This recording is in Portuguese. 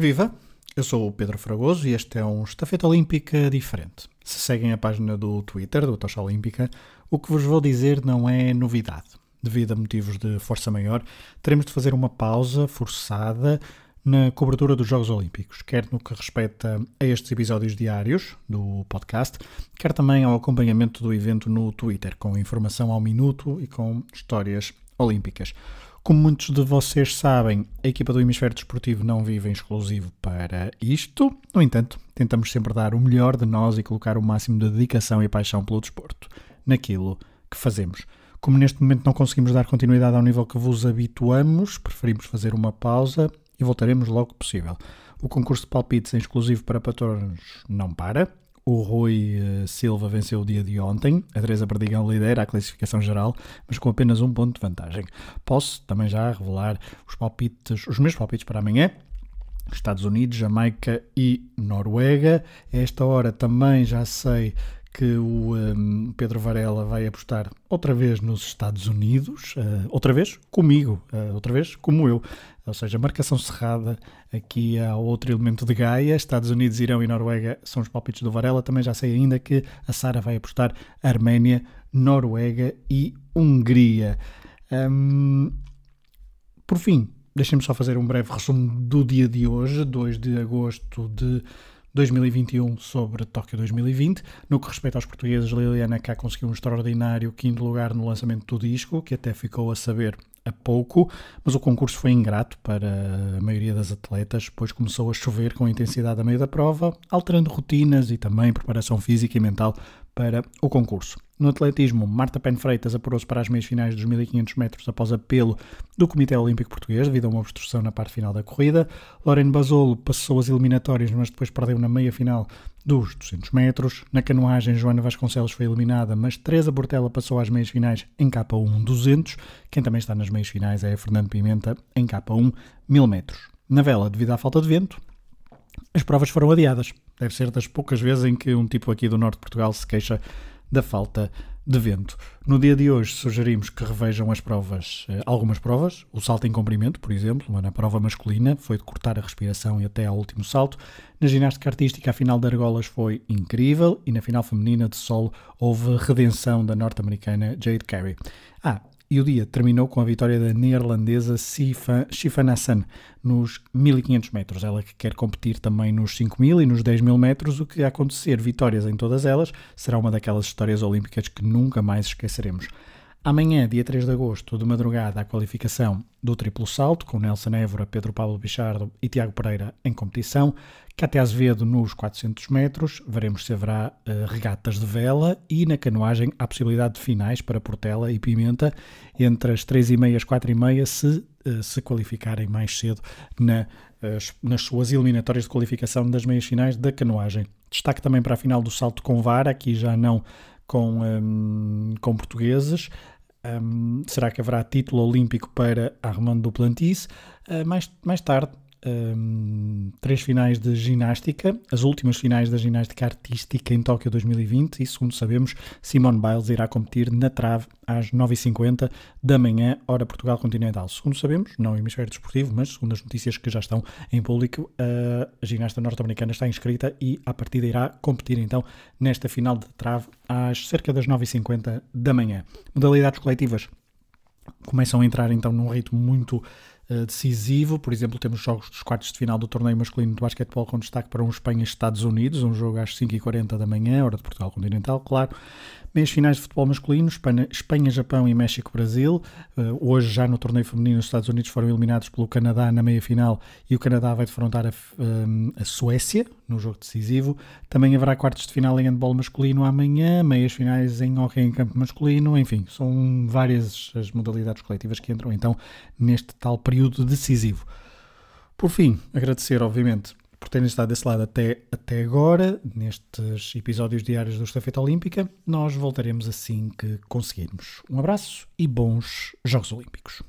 Viva! Eu sou o Pedro Fragoso e este é um Estafeta Olímpica diferente. Se seguem a página do Twitter do Tocha Olímpica, o que vos vou dizer não é novidade. Devido a motivos de força maior, teremos de fazer uma pausa forçada na cobertura dos Jogos Olímpicos, quer no que respeita a estes episódios diários do podcast, quer também ao acompanhamento do evento no Twitter, com informação ao minuto e com histórias olímpicas. Como muitos de vocês sabem, a equipa do Hemisfério Desportivo não vive em exclusivo para isto. No entanto, tentamos sempre dar o melhor de nós e colocar o máximo de dedicação e paixão pelo desporto naquilo que fazemos. Como neste momento não conseguimos dar continuidade ao nível que vos habituamos, preferimos fazer uma pausa e voltaremos logo possível. O concurso de palpites em exclusivo para patronos não para. O Rui uh, Silva venceu o dia de ontem. A Teresa Perdigão lidera a classificação geral, mas com apenas um ponto de vantagem. Posso também já revelar os palpites, os meus palpites para amanhã. Estados Unidos, Jamaica e Noruega. A esta hora também já sei que o um, Pedro Varela vai apostar outra vez nos Estados Unidos, uh, outra vez comigo, uh, outra vez como eu. Ou seja, marcação cerrada aqui há outro elemento de Gaia. Estados Unidos, Irão e Noruega são os palpites do Varela. Também já sei ainda que a Sara vai apostar Arménia, Noruega e Hungria. Um, por fim, deixem-me só fazer um breve resumo do dia de hoje, 2 de agosto de 2021 sobre Tóquio 2020. No que respeita aos portugueses, Liliana Cá conseguiu um extraordinário quinto lugar no lançamento do disco, que até ficou a saber a pouco, mas o concurso foi ingrato para a maioria das atletas, pois começou a chover com intensidade a meio da prova, alterando rotinas e também preparação física e mental para o concurso. No atletismo, Marta Pen Freitas apurou-se para as meias finais dos 1500 metros após apelo do Comitê Olímpico Português devido a uma obstrução na parte final da corrida. Lorena Basolo passou as eliminatórias, mas depois perdeu na meia final dos 200 metros. Na canoagem, Joana Vasconcelos foi eliminada, mas Teresa Bortela passou às meias finais em K1 200. Quem também está nas meias finais é Fernando Pimenta em K1 1000 metros. Na vela, devido à falta de vento, as provas foram adiadas. Deve ser das poucas vezes em que um tipo aqui do norte de Portugal se queixa da falta de vento. No dia de hoje sugerimos que revejam as provas, eh, algumas provas, o salto em comprimento, por exemplo, na prova masculina foi de cortar a respiração e até ao último salto. Na ginástica artística a final de argolas foi incrível e na final feminina de solo houve redenção da norte-americana Jade Carey. Ah, e o dia terminou com a vitória da neerlandesa Sifan Hassan nos 1500 metros. Ela que quer competir também nos 5000 e nos 10.000 metros, o que acontecer vitórias em todas elas será uma daquelas histórias olímpicas que nunca mais esqueceremos. Amanhã, dia 3 de agosto, de madrugada, a qualificação do triplo salto, com Nelson Évora, Pedro Pablo Bichardo e Tiago Pereira em competição. Cate Azevedo nos 400 metros, veremos se haverá uh, regatas de vela e na canoagem há possibilidade de finais para Portela e Pimenta entre as 3 e as 4 e meia se uh, se qualificarem mais cedo na, uh, nas suas eliminatórias de qualificação das meias finais da canoagem. Destaque também para a final do salto com vara, aqui já não com, um, com portugueses. Um, será que haverá título olímpico para Armando Duplantis? Uh, mais, mais tarde, um, três finais de ginástica, as últimas finais da ginástica artística em Tóquio 2020 e, segundo sabemos, Simone Biles irá competir na trave às 9h50 da manhã, hora Portugal continental. Segundo sabemos, não hemisfério desportivo, mas segundo as notícias que já estão em público, a ginasta norte-americana está inscrita e, à partida, irá competir então nesta final de trave às cerca das 9h50 da manhã. Modalidades coletivas começam a entrar então num ritmo muito uh, decisivo. Por exemplo, temos jogos dos quartos de final do torneio masculino de basquetebol com destaque para um Espanha-Estados Unidos, um jogo às 5h40 da manhã, hora de Portugal continental, claro. Meias finais de futebol masculino, Espanha, Japão e México, Brasil. Uh, hoje, já no torneio feminino, os Estados Unidos foram eliminados pelo Canadá na meia final e o Canadá vai defrontar a, um, a Suécia no jogo decisivo. Também haverá quartos de final em handball masculino amanhã, meias finais em hockey em campo masculino. Enfim, são várias as modalidades coletivas que entram então neste tal período decisivo. Por fim, agradecer, obviamente, por terem estado desse lado até, até agora, nestes episódios diários do Estafeta Olímpica. Nós voltaremos assim que conseguirmos. Um abraço e bons Jogos Olímpicos.